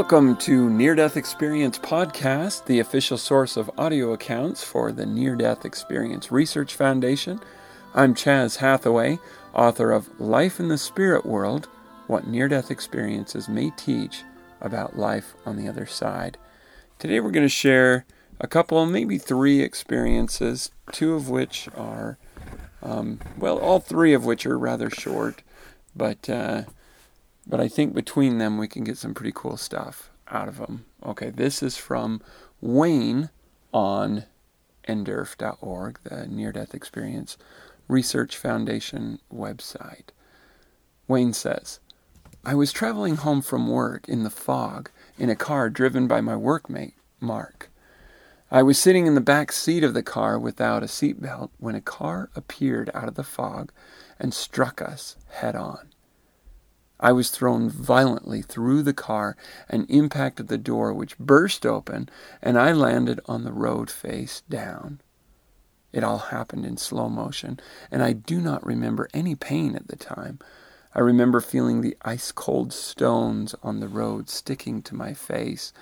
Welcome to Near Death Experience Podcast, the official source of audio accounts for the Near Death Experience Research Foundation. I'm Chaz Hathaway, author of Life in the Spirit World What Near Death Experiences May Teach About Life on the Other Side. Today we're going to share a couple, maybe three experiences, two of which are, um, well, all three of which are rather short, but. Uh, but I think between them we can get some pretty cool stuff out of them. Okay, this is from Wayne on NDERF.org, the Near Death Experience Research Foundation website. Wayne says, I was traveling home from work in the fog in a car driven by my workmate, Mark. I was sitting in the back seat of the car without a seatbelt when a car appeared out of the fog and struck us head on. I was thrown violently through the car and impacted the door, which burst open, and I landed on the road face down. It all happened in slow motion, and I do not remember any pain at the time. I remember feeling the ice cold stones on the road sticking to my face,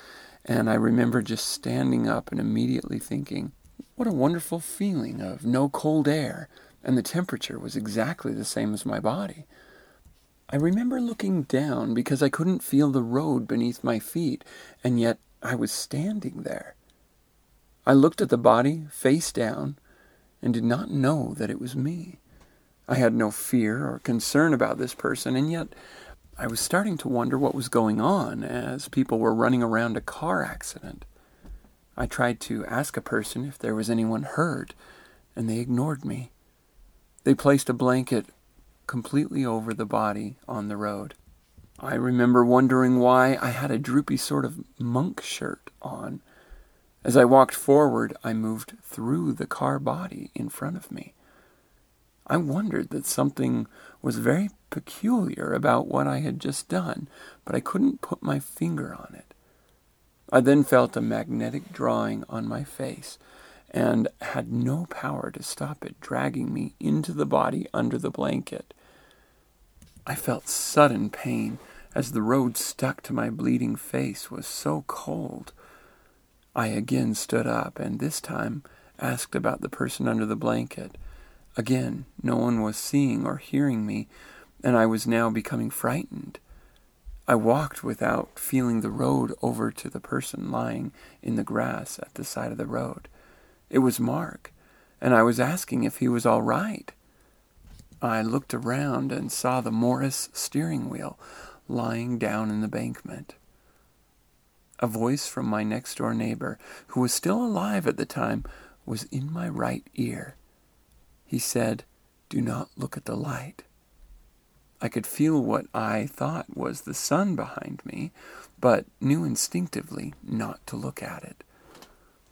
and I remember just standing up and immediately thinking, what a wonderful feeling of no cold air, and the temperature was exactly the same as my body. I remember looking down because I couldn't feel the road beneath my feet, and yet I was standing there. I looked at the body face down and did not know that it was me. I had no fear or concern about this person, and yet I was starting to wonder what was going on as people were running around a car accident. I tried to ask a person if there was anyone hurt, and they ignored me. They placed a blanket completely over the body on the road. I remember wondering why I had a droopy sort of monk shirt on. As I walked forward, I moved through the car body in front of me. I wondered that something was very peculiar about what I had just done, but I couldn't put my finger on it. I then felt a magnetic drawing on my face and had no power to stop it dragging me into the body under the blanket. I felt sudden pain as the road stuck to my bleeding face was so cold. I again stood up and this time asked about the person under the blanket. Again, no one was seeing or hearing me, and I was now becoming frightened. I walked without feeling the road over to the person lying in the grass at the side of the road. It was Mark, and I was asking if he was all right. I looked around and saw the Morris steering wheel lying down in the bankment. A voice from my next door neighbor, who was still alive at the time, was in my right ear. He said, Do not look at the light. I could feel what I thought was the sun behind me, but knew instinctively not to look at it.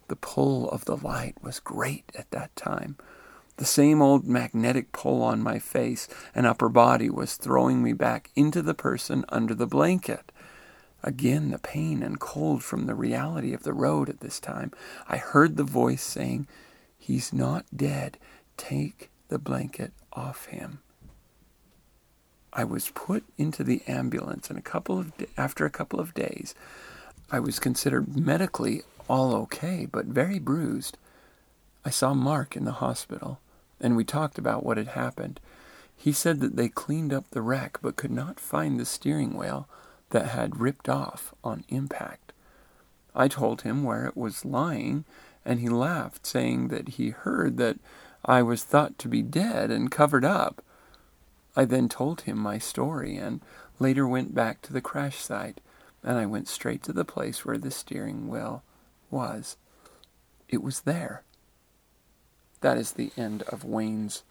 The pull of the light was great at that time, the same old magnetic pull on my face and upper body was throwing me back into the person under the blanket. Again, the pain and cold from the reality of the road at this time. I heard the voice saying, He's not dead. Take the blanket off him. I was put into the ambulance, and a couple of after a couple of days, I was considered medically all okay, but very bruised. I saw Mark in the hospital and we talked about what had happened. He said that they cleaned up the wreck but could not find the steering wheel that had ripped off on impact. I told him where it was lying, and he laughed, saying that he heard that I was thought to be dead and covered up. I then told him my story and later went back to the crash site, and I went straight to the place where the steering wheel was. It was there. That is the end of Wayne's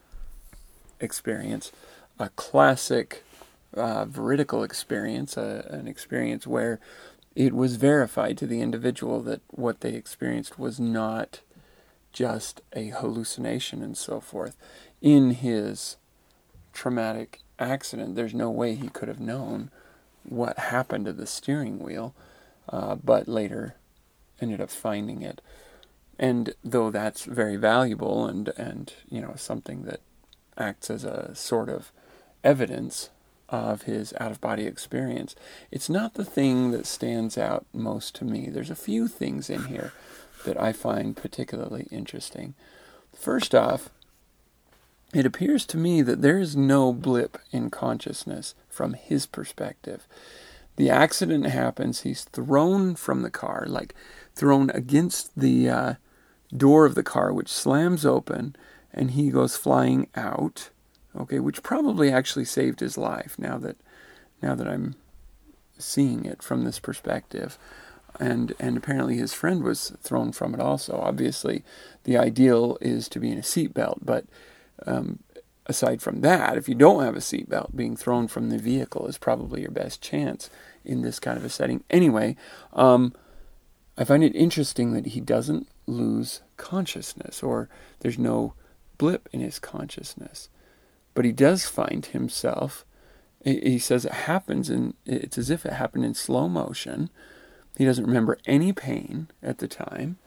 experience. A classic uh, veridical experience, uh, an experience where it was verified to the individual that what they experienced was not just a hallucination and so forth. In his traumatic accident, there's no way he could have known what happened to the steering wheel, uh, but later ended up finding it. And though that's very valuable and, and you know something that acts as a sort of evidence of his out of body experience, it's not the thing that stands out most to me. There's a few things in here that I find particularly interesting. First off, it appears to me that there is no blip in consciousness from his perspective. The accident happens, he's thrown from the car, like thrown against the uh, door of the car, which slams open, and he goes flying out okay, which probably actually saved his life. Now that now that I'm seeing it from this perspective, and and apparently his friend was thrown from it also. Obviously, the ideal is to be in a seatbelt, but um, aside from that, if you don't have a seatbelt, being thrown from the vehicle is probably your best chance in this kind of a setting. Anyway, um, I find it interesting that he doesn't lose consciousness, or there's no blip in his consciousness but he does find himself. He says it happens, and it's as if it happened in slow motion. He doesn't remember any pain at the time.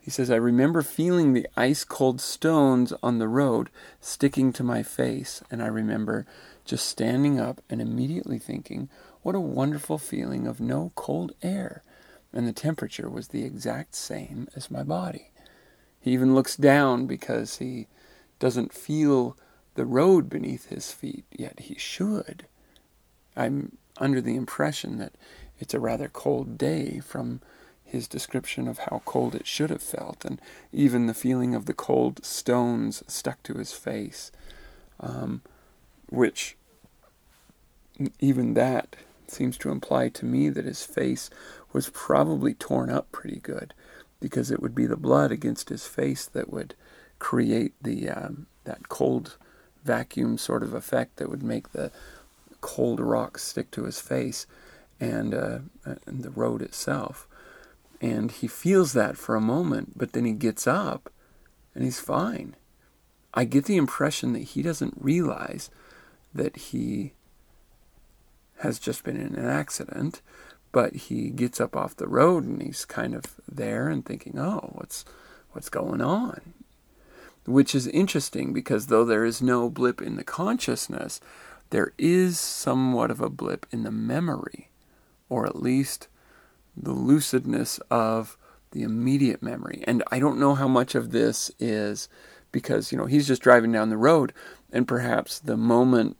He says, I remember feeling the ice cold stones on the road sticking to my face, and I remember just standing up and immediately thinking, what a wonderful feeling of no cold air. And the temperature was the exact same as my body. He even looks down because he doesn't feel the road beneath his feet, yet he should. I'm under the impression that it's a rather cold day from his description of how cold it should have felt, and even the feeling of the cold stones stuck to his face, um, which even that seems to imply to me that his face was probably torn up pretty good, because it would be the blood against his face that would create the um, that cold vacuum sort of effect that would make the cold rock stick to his face and, uh, and the road itself. And he feels that for a moment, but then he gets up and he's fine. I get the impression that he doesn't realize that he has just been in an accident, but he gets up off the road and he's kind of there and thinking, "Oh, what's what's going on?" which is interesting because though there is no blip in the consciousness, there is somewhat of a blip in the memory, or at least the lucidness of the immediate memory. And I don't know how much of this is because, you know, he's just driving down the road, and perhaps the moment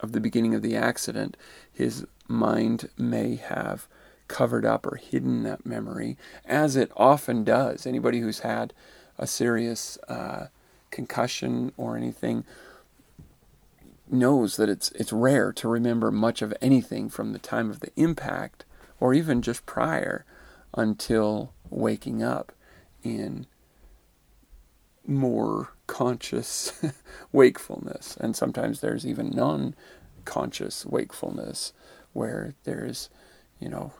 of the beginning of the accident, his mind may have covered up or hidden that memory, as it often does. Anybody who's had a serious uh, concussion or anything knows that it's it's rare to remember much of anything from the time of the impact or even just prior until waking up in more conscious wakefulness and sometimes there's even non-conscious wakefulness where there's you know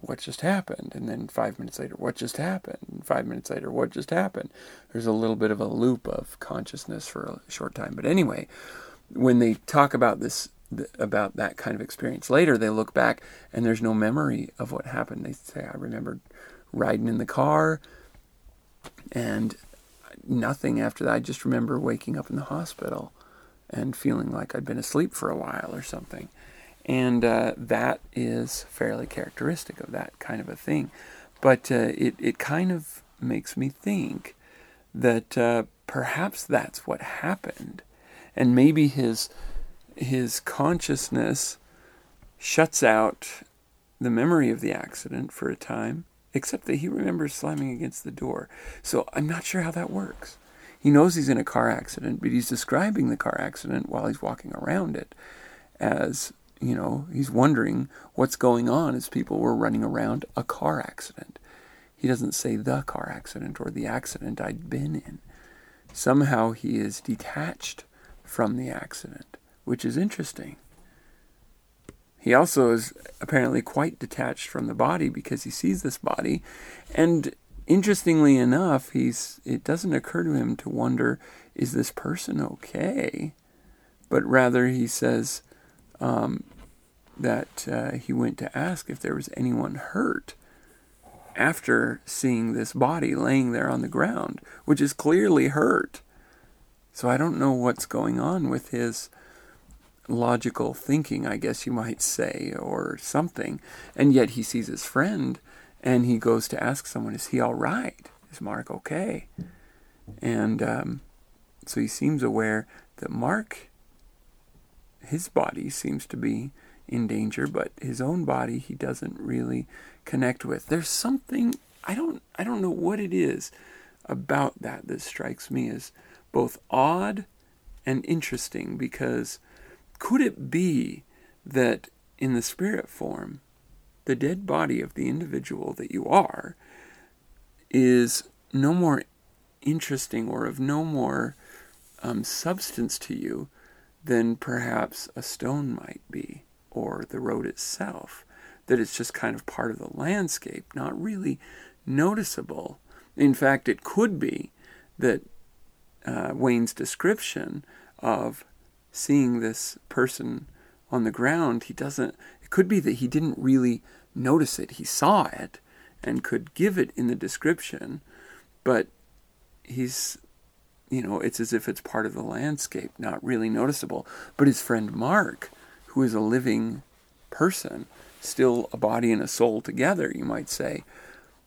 what just happened? And then five minutes later, what just happened? And five minutes later, what just happened? There's a little bit of a loop of consciousness for a short time. But anyway, when they talk about this, about that kind of experience later, they look back and there's no memory of what happened. They say, I remember riding in the car and nothing after that. I just remember waking up in the hospital and feeling like I'd been asleep for a while or something. And uh, that is fairly characteristic of that kind of a thing. But uh, it, it kind of makes me think that uh, perhaps that's what happened. And maybe his his consciousness shuts out the memory of the accident for a time, except that he remembers slamming against the door. So I'm not sure how that works. He knows he's in a car accident, but he's describing the car accident while he's walking around it as, you know, he's wondering what's going on as people were running around a car accident. He doesn't say the car accident or the accident I'd been in. Somehow he is detached from the accident, which is interesting. He also is apparently quite detached from the body because he sees this body and interestingly enough, he's it doesn't occur to him to wonder, is this person okay? But rather he says um, that uh, he went to ask if there was anyone hurt after seeing this body laying there on the ground, which is clearly hurt. So I don't know what's going on with his logical thinking, I guess you might say, or something. And yet he sees his friend and he goes to ask someone, "Is he all right? Is Mark okay?" And um, so he seems aware that Mark, his body seems to be in danger, but his own body he doesn't really connect with. There's something I don't I don't know what it is about that that strikes me as both odd and interesting because could it be that in the spirit form the dead body of the individual that you are is no more interesting or of no more um, substance to you than perhaps a stone might be or the road itself. That it's just kind of part of the landscape, not really noticeable. In fact, it could be that uh, Wayne's description of seeing this person on the ground, he doesn't, it could be that he didn't really notice it. He saw it and could give it in the description, but he's, you know, it's as if it's part of the landscape, not really noticeable. But his friend Mark, who is a living person, still a body and a soul together, you might say,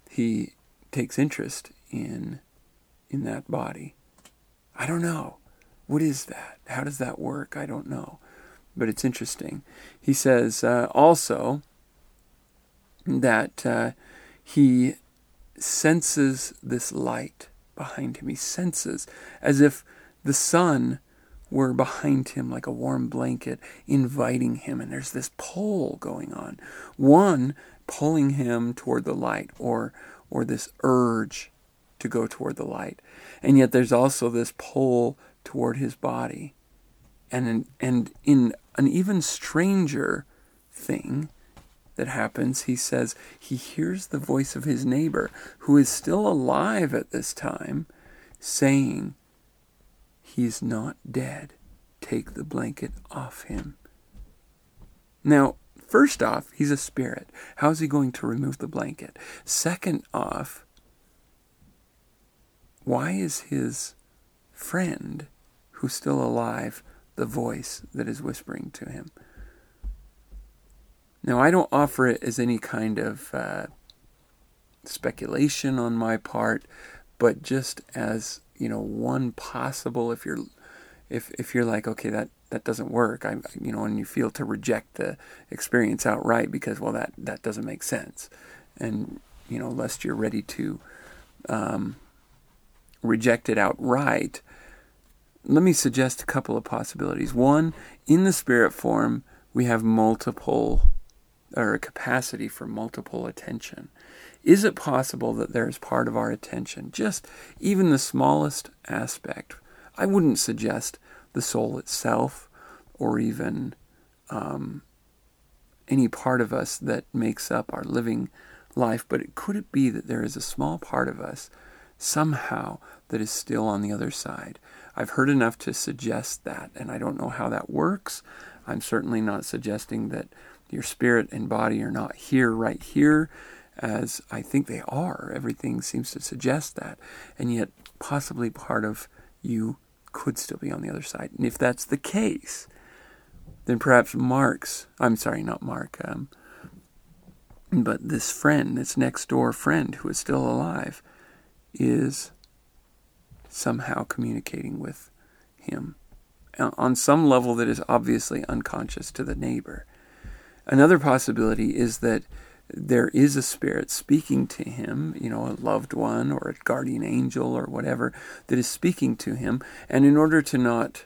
he takes interest in in that body. I don't know. What is that? How does that work? I don't know. But it's interesting. He says uh, also, that uh, he senses this light behind him. He senses as if the sun were behind him like a warm blanket, inviting him. And there's this pull going on. One pulling him toward the light, or or this urge to go toward the light. And yet there's also this pull toward his body. And and in an even stranger thing, that happens, he says he hears the voice of his neighbor, who is still alive at this time, saying, He's not dead. Take the blanket off him. Now, first off, he's a spirit. How's he going to remove the blanket? Second off, why is his friend, who's still alive, the voice that is whispering to him? Now, I don't offer it as any kind of uh, speculation on my part, but just as you know, one possible. If you're, if if you're like, okay, that that doesn't work, I you know, and you feel to reject the experience outright because well, that that doesn't make sense, and you know, lest you're ready to um, reject it outright. Let me suggest a couple of possibilities. One, in the spirit form, we have multiple or a capacity for multiple attention. Is it possible that there is part of our attention, just even the smallest aspect? I wouldn't suggest the soul itself or even um, any part of us that makes up our living life, but could it be that there is a small part of us somehow that is still on the other side? I've heard enough to suggest that, and I don't know how that works. I'm certainly not suggesting that your spirit and body are not here, right here, as I think they are. Everything seems to suggest that. And yet, possibly part of you could still be on the other side. And if that's the case, then perhaps Mark's, I'm sorry, not Mark, um, but this friend, this next door friend who is still alive, is somehow communicating with him on some level that is obviously unconscious to the neighbor. Another possibility is that there is a spirit speaking to him, you know, a loved one or a guardian angel or whatever that is speaking to him. And in order to not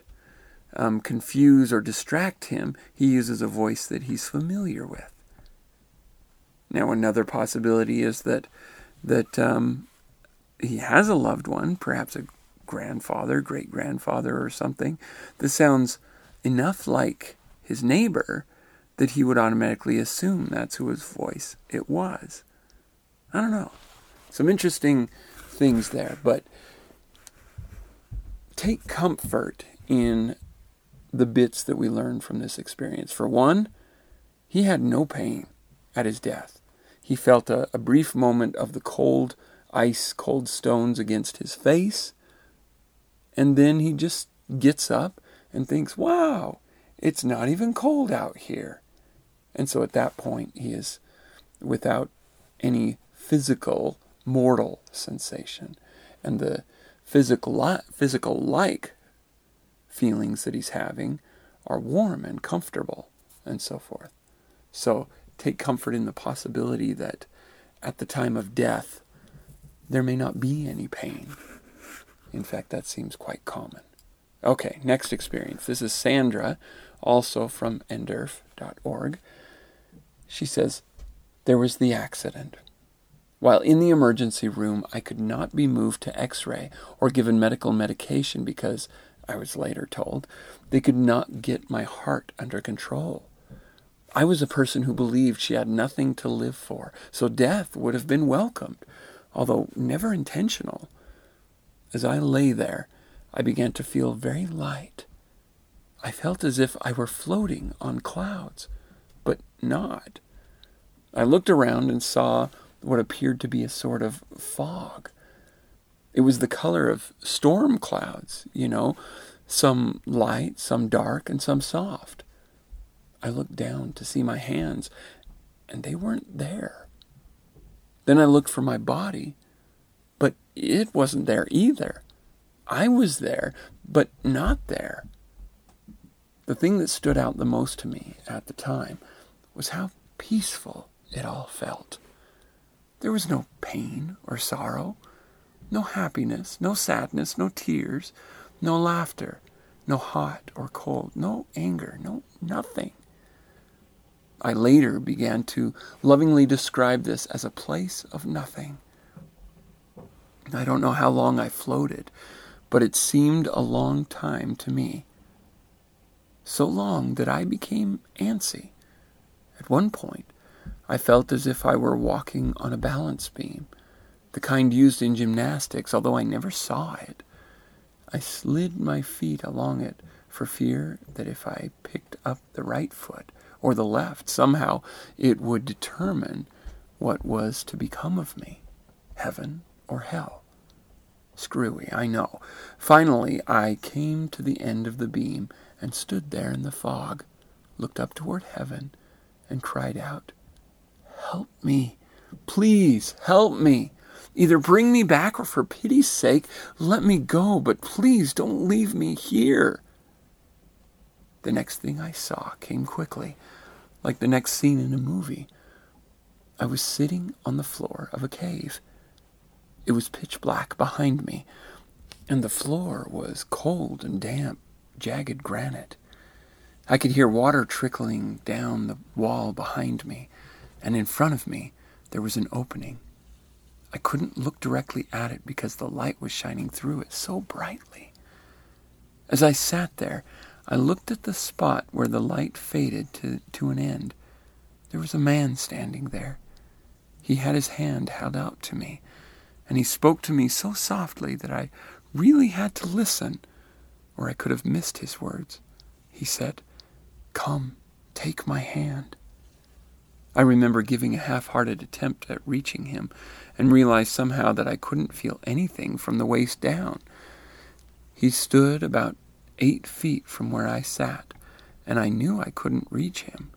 um, confuse or distract him, he uses a voice that he's familiar with. Now, another possibility is that that um, he has a loved one, perhaps a grandfather, great grandfather, or something that sounds enough like his neighbor that he would automatically assume that's who his voice it was. I don't know. Some interesting things there, but take comfort in the bits that we learn from this experience. For one, he had no pain at his death. He felt a, a brief moment of the cold ice, cold stones against his face, and then he just gets up and thinks, wow, it's not even cold out here. And so at that point, he is without any physical, mortal sensation. And the physical, physical like feelings that he's having are warm and comfortable and so forth. So take comfort in the possibility that at the time of death, there may not be any pain. In fact, that seems quite common. Okay, next experience. This is Sandra, also from nderf.org. She says, There was the accident. While in the emergency room, I could not be moved to x ray or given medical medication because, I was later told, they could not get my heart under control. I was a person who believed she had nothing to live for, so death would have been welcomed, although never intentional. As I lay there, I began to feel very light. I felt as if I were floating on clouds not. I looked around and saw what appeared to be a sort of fog. It was the color of storm clouds, you know, some light, some dark, and some soft. I looked down to see my hands, and they weren't there. Then I looked for my body, but it wasn't there either. I was there, but not there. The thing that stood out the most to me at the time was how peaceful it all felt. There was no pain or sorrow, no happiness, no sadness, no tears, no laughter, no hot or cold, no anger, no nothing. I later began to lovingly describe this as a place of nothing. I don't know how long I floated, but it seemed a long time to me. So long that I became antsy. At one point, I felt as if I were walking on a balance beam, the kind used in gymnastics, although I never saw it. I slid my feet along it for fear that if I picked up the right foot or the left, somehow it would determine what was to become of me heaven or hell. Screwy, I know. Finally, I came to the end of the beam and stood there in the fog, looked up toward heaven, and cried out, Help me! Please help me! Either bring me back or for pity's sake, let me go, but please don't leave me here. The next thing I saw came quickly, like the next scene in a movie. I was sitting on the floor of a cave. It was pitch black behind me, and the floor was cold and damp, jagged granite. I could hear water trickling down the wall behind me, and in front of me there was an opening. I couldn't look directly at it because the light was shining through it so brightly. As I sat there, I looked at the spot where the light faded to, to an end. There was a man standing there. He had his hand held out to me, and he spoke to me so softly that I really had to listen, or I could have missed his words. He said, Come, take my hand. I remember giving a half hearted attempt at reaching him and realized somehow that I couldn't feel anything from the waist down. He stood about eight feet from where I sat, and I knew I couldn't reach him.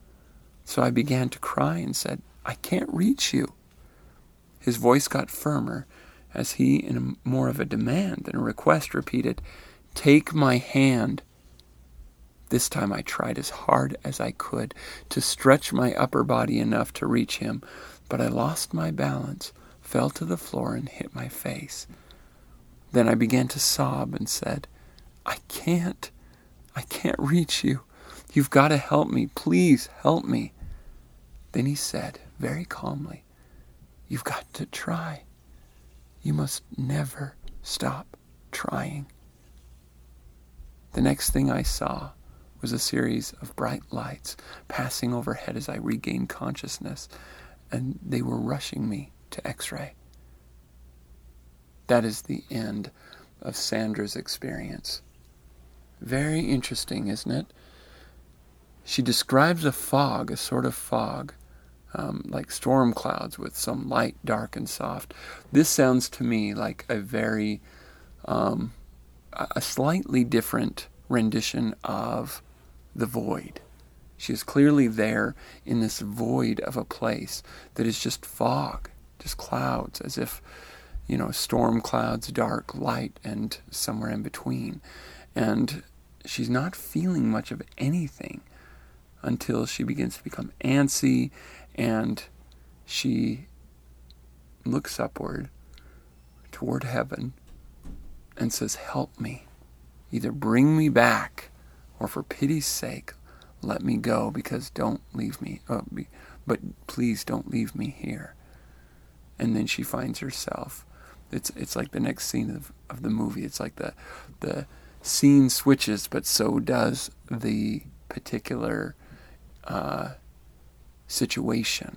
So I began to cry and said, I can't reach you. His voice got firmer as he, in a, more of a demand than a request, repeated, Take my hand. This time I tried as hard as I could to stretch my upper body enough to reach him, but I lost my balance, fell to the floor, and hit my face. Then I began to sob and said, I can't. I can't reach you. You've got to help me. Please help me. Then he said, very calmly, You've got to try. You must never stop trying. The next thing I saw was a series of bright lights passing overhead as I regained consciousness, and they were rushing me to X ray. That is the end of Sandra's experience. Very interesting, isn't it? She describes a fog, a sort of fog, um, like storm clouds with some light, dark, and soft. This sounds to me like a very, um, a slightly different rendition of the void. She is clearly there in this void of a place that is just fog, just clouds, as if, you know, storm clouds, dark, light, and somewhere in between. And she's not feeling much of anything until she begins to become antsy and she looks upward toward heaven and says, Help me. Either bring me back or for pity's sake, let me go because don't leave me, uh, be, but please don't leave me here. And then she finds herself. It's it's like the next scene of, of the movie. It's like the the scene switches, but so does the particular uh, situation.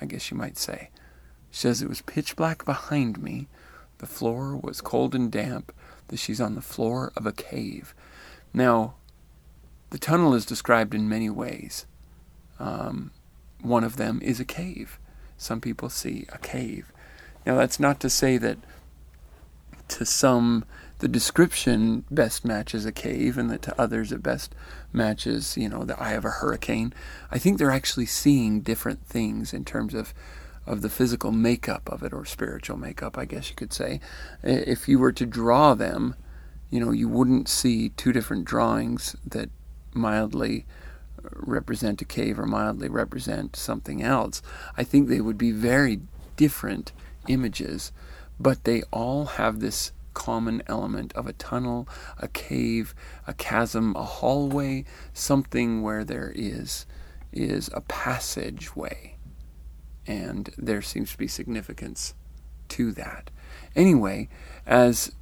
I guess you might say. She says it was pitch black behind me. The floor was cold and damp. That she's on the floor of a cave. Now, the tunnel is described in many ways. Um, one of them is a cave. Some people see a cave. Now, that's not to say that to some the description best matches a cave and that to others it best matches, you know, the eye of a hurricane. I think they're actually seeing different things in terms of of the physical makeup of it or spiritual makeup, I guess you could say. If you were to draw them, you know, you wouldn't see two different drawings that mildly uh, represent a cave or mildly represent something else. I think they would be very different images, but they all have this common element of a tunnel, a cave, a chasm, a hallway, something where there is is a passageway. And there seems to be significance to that. Anyway, as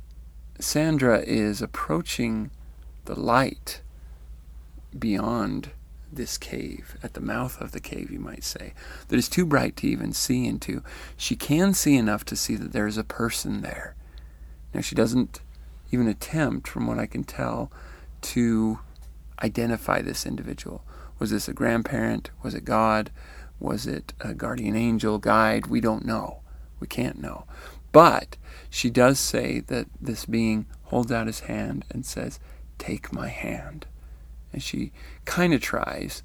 Sandra is approaching the light beyond this cave, at the mouth of the cave, you might say, that is too bright to even see into, she can see enough to see that there is a person there. Now, she doesn't even attempt, from what I can tell, to identify this individual. Was this a grandparent? Was it God? Was it a guardian angel, guide? We don't know. We can't know. But she does say that this being holds out his hand and says, Take my hand. And she kind of tries,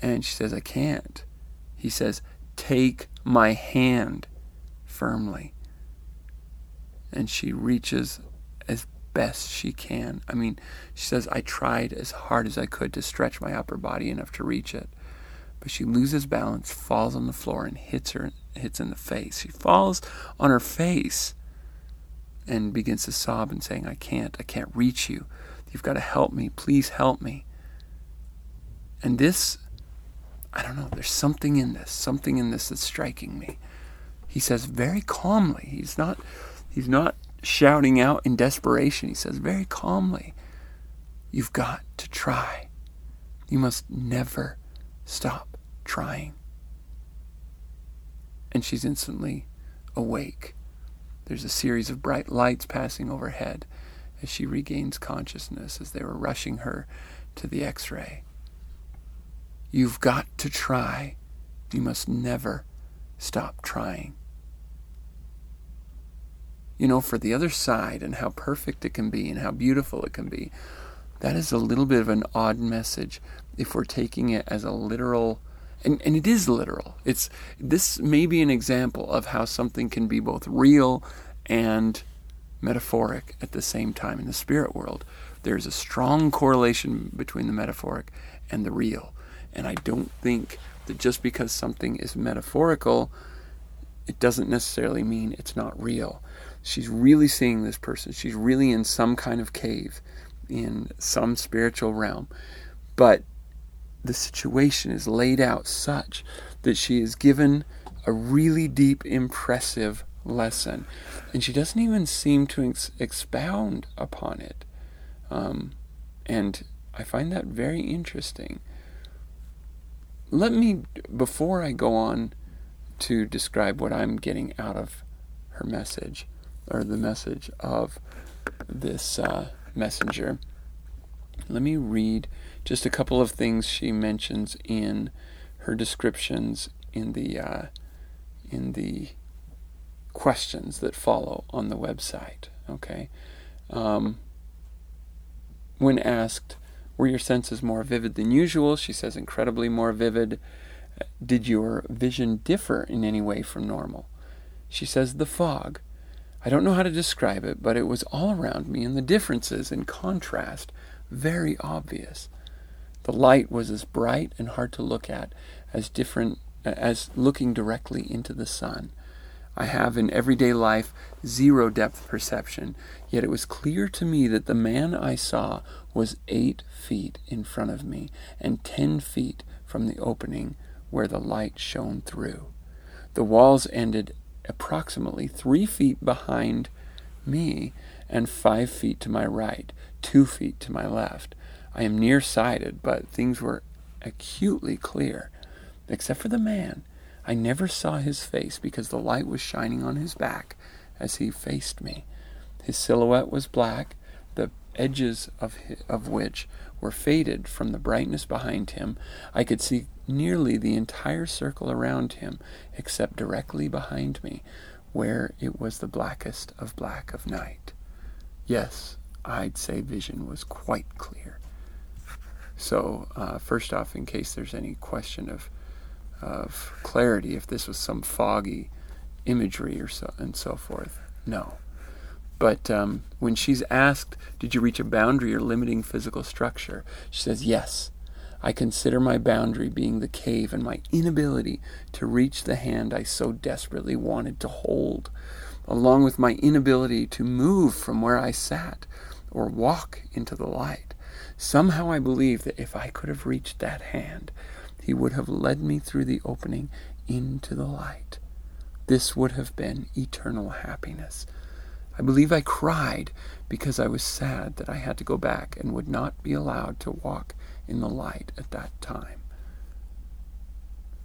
and she says, I can't. He says, Take my hand firmly and she reaches as best she can. I mean, she says, I tried as hard as I could to stretch my upper body enough to reach it. But she loses balance, falls on the floor, and hits her hits in the face. She falls on her face and begins to sob and saying, I can't, I can't reach you. You've got to help me. Please help me. And this, I don't know, there's something in this, something in this that's striking me. He says very calmly, he's not He's not shouting out in desperation. He says very calmly, You've got to try. You must never stop trying. And she's instantly awake. There's a series of bright lights passing overhead as she regains consciousness as they were rushing her to the x ray. You've got to try. You must never stop trying you know, for the other side and how perfect it can be and how beautiful it can be. That is a little bit of an odd message if we're taking it as a literal and, and it is literal. It's this may be an example of how something can be both real and metaphoric at the same time in the spirit world. there's a strong correlation between the metaphoric and the real. And I don't think that just because something is metaphorical, it doesn't necessarily mean it's not real. She's really seeing this person. She's really in some kind of cave, in some spiritual realm. But the situation is laid out such that she is given a really deep, impressive lesson. And she doesn't even seem to ex- expound upon it. Um, and I find that very interesting. Let me, before I go on to describe what I'm getting out of her message, or the message of this uh, messenger, let me read just a couple of things she mentions in her descriptions in the uh, in the questions that follow on the website. Okay, um, when asked, "Were your senses more vivid than usual?" she says, "Incredibly more vivid." Did your vision differ in any way from normal? She says, "The fog." I don't know how to describe it, but it was all around me, and the differences in contrast very obvious. The light was as bright and hard to look at as different as looking directly into the sun. I have in everyday life zero depth perception, yet it was clear to me that the man I saw was eight feet in front of me and ten feet from the opening where the light shone through. The walls ended approximately three feet behind me and five feet to my right, two feet to my left. I am nearsighted, but things were acutely clear. Except for the man, I never saw his face because the light was shining on his back as he faced me. His silhouette was black, the edges of, his, of which were faded from the brightness behind him. I could see nearly the entire circle around him, except directly behind me, where it was the blackest of black of night. Yes, I'd say vision was quite clear. So, uh, first off, in case there's any question of of clarity, if this was some foggy imagery or so and so forth, no. But um, when she's asked, "Did you reach a boundary or limiting physical structure?" she says, "Yes." I consider my boundary being the cave and my inability to reach the hand I so desperately wanted to hold, along with my inability to move from where I sat or walk into the light. Somehow I believe that if I could have reached that hand, he would have led me through the opening into the light. This would have been eternal happiness. I believe I cried because I was sad that I had to go back and would not be allowed to walk in the light at that time.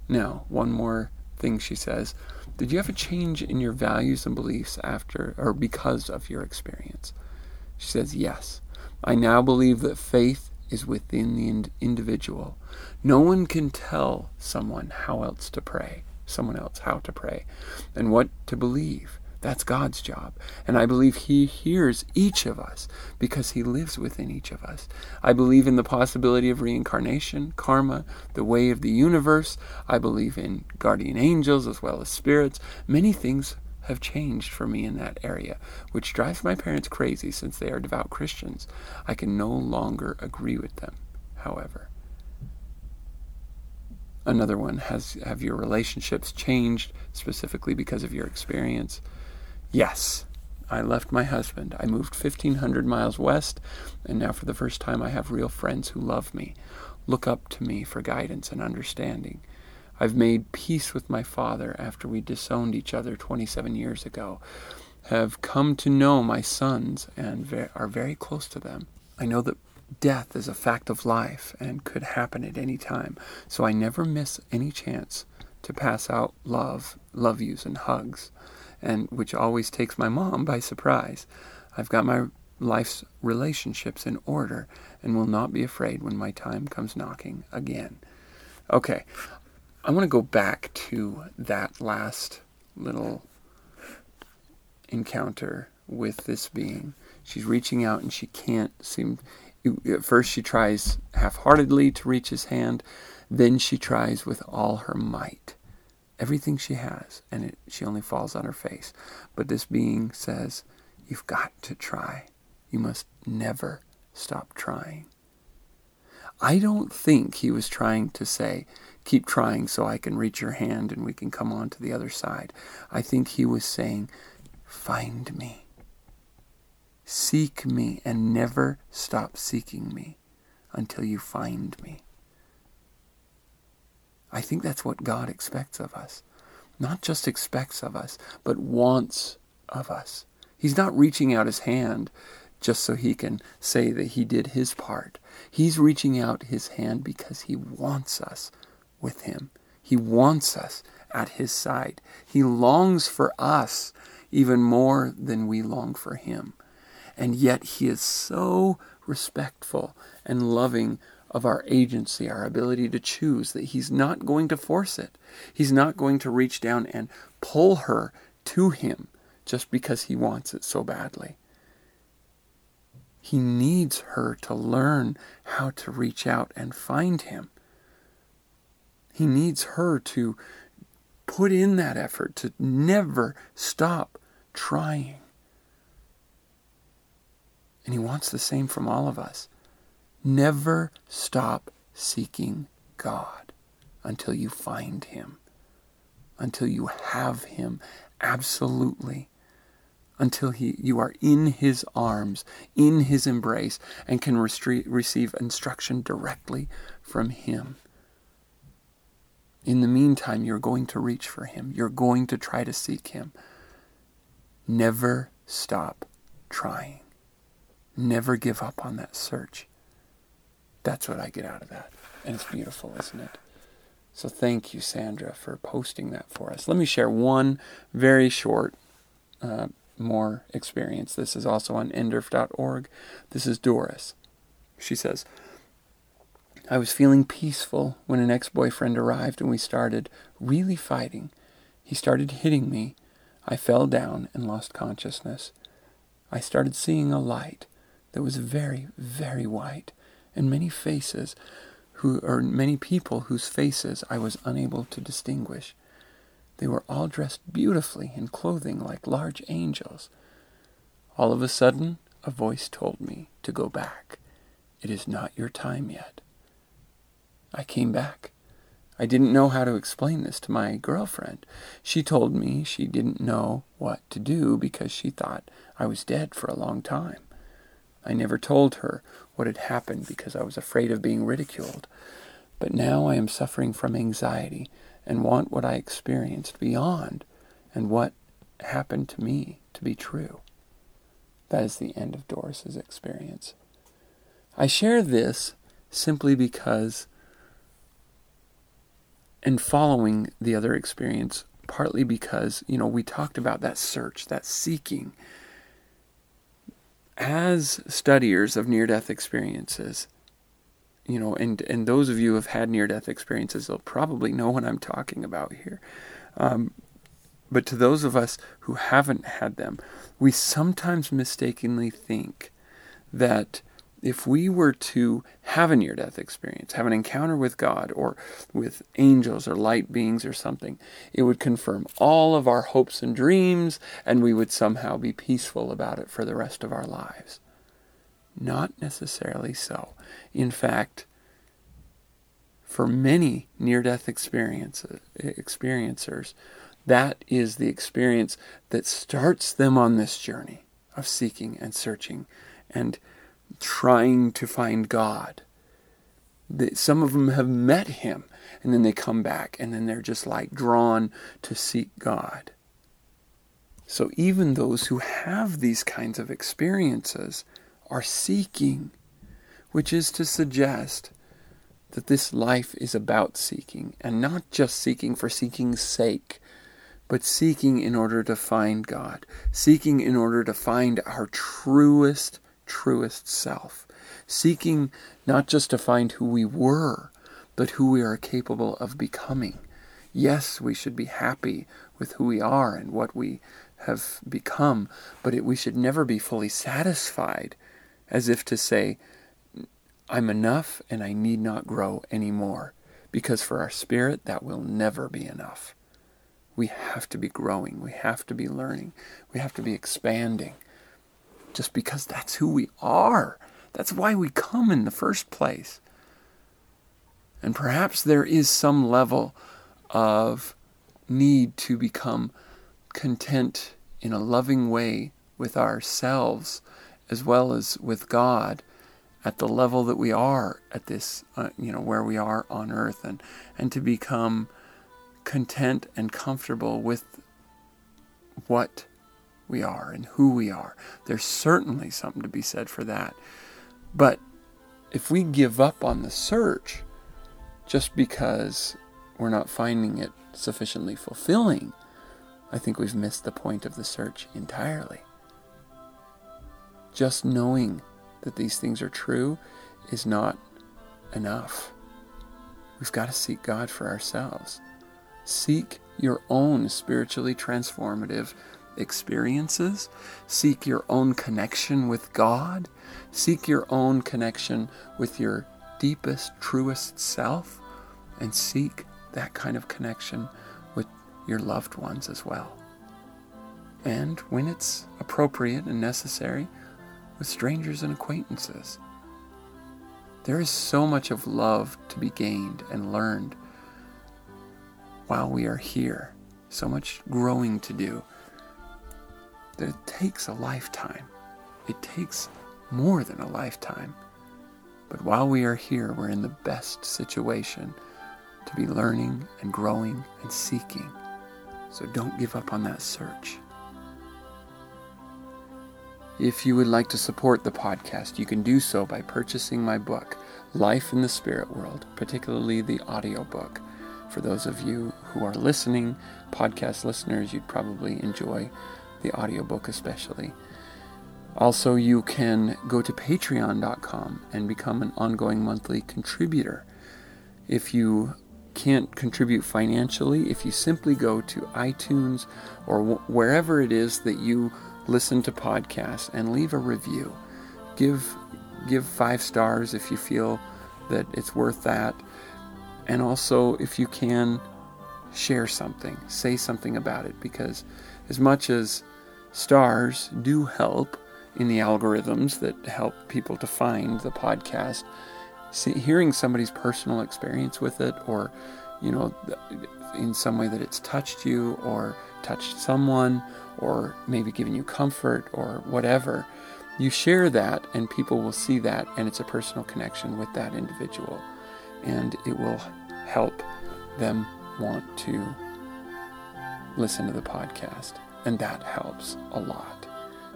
Now, one more thing she says. Did you have a change in your values and beliefs after or because of your experience? She says, Yes. I now believe that faith is within the individual. No one can tell someone how else to pray, someone else how to pray, and what to believe. That's God's job. And I believe He hears each of us because He lives within each of us. I believe in the possibility of reincarnation, karma, the way of the universe. I believe in guardian angels as well as spirits. Many things have changed for me in that area, which drives my parents crazy since they are devout Christians. I can no longer agree with them, however. Another one has have your relationships changed specifically because of your experience? Yes. I left my husband. I moved 1500 miles west, and now for the first time I have real friends who love me, look up to me for guidance and understanding. I've made peace with my father after we disowned each other 27 years ago, have come to know my sons and ve- are very close to them. I know that death is a fact of life and could happen at any time, so I never miss any chance to pass out love, love yous, and hugs, and which always takes my mom by surprise. I've got my life's relationships in order and will not be afraid when my time comes knocking again. Okay, I want to go back to that last little encounter with this being. She's reaching out and she can't seem. At first, she tries half heartedly to reach his hand, then she tries with all her might. Everything she has, and it, she only falls on her face. But this being says, You've got to try. You must never stop trying. I don't think he was trying to say, keep trying so I can reach your hand and we can come on to the other side. I think he was saying, find me. Seek me and never stop seeking me until you find me. I think that's what God expects of us. Not just expects of us, but wants of us. He's not reaching out his hand just so he can say that he did his part. He's reaching out his hand because he wants us with him. He wants us at his side. He longs for us even more than we long for him. And yet he is so respectful and loving of our agency, our ability to choose, that he's not going to force it. He's not going to reach down and pull her to him just because he wants it so badly. He needs her to learn how to reach out and find him. He needs her to put in that effort, to never stop trying. And he wants the same from all of us. Never stop seeking God until you find him, until you have him absolutely until he, you are in his arms, in his embrace, and can restre- receive instruction directly from him. In the meantime, you're going to reach for him. You're going to try to seek him. Never stop trying. Never give up on that search. That's what I get out of that. And it's beautiful, isn't it? So thank you, Sandra, for posting that for us. Let me share one very short uh, more experience. This is also on nderf.org. This is Doris. She says, I was feeling peaceful when an ex boyfriend arrived and we started really fighting. He started hitting me. I fell down and lost consciousness. I started seeing a light that was very, very white, and many faces who or many people whose faces I was unable to distinguish. They were all dressed beautifully in clothing like large angels. All of a sudden, a voice told me to go back. It is not your time yet. I came back. I didn't know how to explain this to my girlfriend. She told me she didn't know what to do because she thought I was dead for a long time. I never told her what had happened because I was afraid of being ridiculed. But now I am suffering from anxiety and want what I experienced beyond and what happened to me to be true. That is the end of Doris's experience. I share this simply because, and following the other experience, partly because, you know, we talked about that search, that seeking. As studiers of near death experiences, you know, and and those of you who have had near death experiences, they'll probably know what I'm talking about here. Um, but to those of us who haven't had them, we sometimes mistakenly think that if we were to have a near death experience, have an encounter with God or with angels or light beings or something, it would confirm all of our hopes and dreams, and we would somehow be peaceful about it for the rest of our lives. Not necessarily so. In fact, for many near death experiencers, that is the experience that starts them on this journey of seeking and searching and trying to find God. That some of them have met Him and then they come back and then they're just like drawn to seek God. So even those who have these kinds of experiences are seeking, which is to suggest that this life is about seeking, and not just seeking for seeking's sake, but seeking in order to find God, seeking in order to find our truest, truest self, seeking not just to find who we were, but who we are capable of becoming. Yes, we should be happy with who we are and what we have become, but it, we should never be fully satisfied as if to say, I'm enough and I need not grow anymore. Because for our spirit, that will never be enough. We have to be growing. We have to be learning. We have to be expanding. Just because that's who we are. That's why we come in the first place. And perhaps there is some level of need to become content in a loving way with ourselves as well as with God at the level that we are at this, uh, you know, where we are on earth, and, and to become content and comfortable with what we are and who we are. There's certainly something to be said for that. But if we give up on the search just because we're not finding it sufficiently fulfilling, I think we've missed the point of the search entirely. Just knowing that these things are true is not enough. We've got to seek God for ourselves. Seek your own spiritually transformative experiences. Seek your own connection with God. Seek your own connection with your deepest, truest self. And seek that kind of connection with your loved ones as well. And when it's appropriate and necessary, with strangers and acquaintances. There is so much of love to be gained and learned while we are here, so much growing to do, that it takes a lifetime. It takes more than a lifetime. But while we are here, we're in the best situation to be learning and growing and seeking. So don't give up on that search. If you would like to support the podcast, you can do so by purchasing my book, Life in the Spirit World, particularly the audiobook. For those of you who are listening, podcast listeners, you'd probably enjoy the audiobook especially. Also, you can go to patreon.com and become an ongoing monthly contributor. If you can't contribute financially, if you simply go to iTunes or wherever it is that you listen to podcasts and leave a review. Give give 5 stars if you feel that it's worth that. And also if you can share something, say something about it because as much as stars do help in the algorithms that help people to find the podcast, see, hearing somebody's personal experience with it or you know in some way that it's touched you or touched someone or maybe given you comfort or whatever, you share that and people will see that and it's a personal connection with that individual and it will help them want to listen to the podcast. And that helps a lot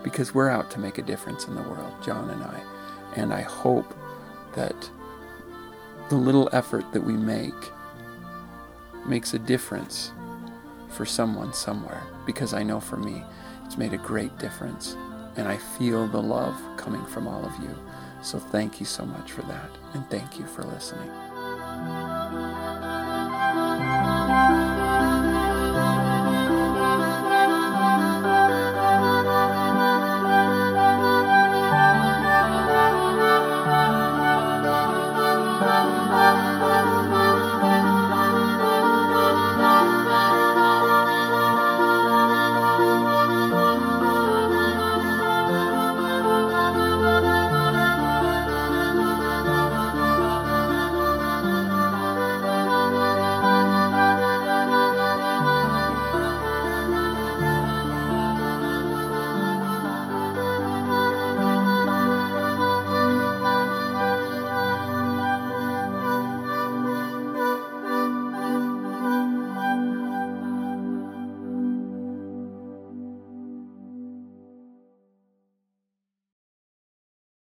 because we're out to make a difference in the world, John and I. And I hope that the little effort that we make makes a difference for someone somewhere because I know for me it's made a great difference and I feel the love coming from all of you. So thank you so much for that and thank you for listening.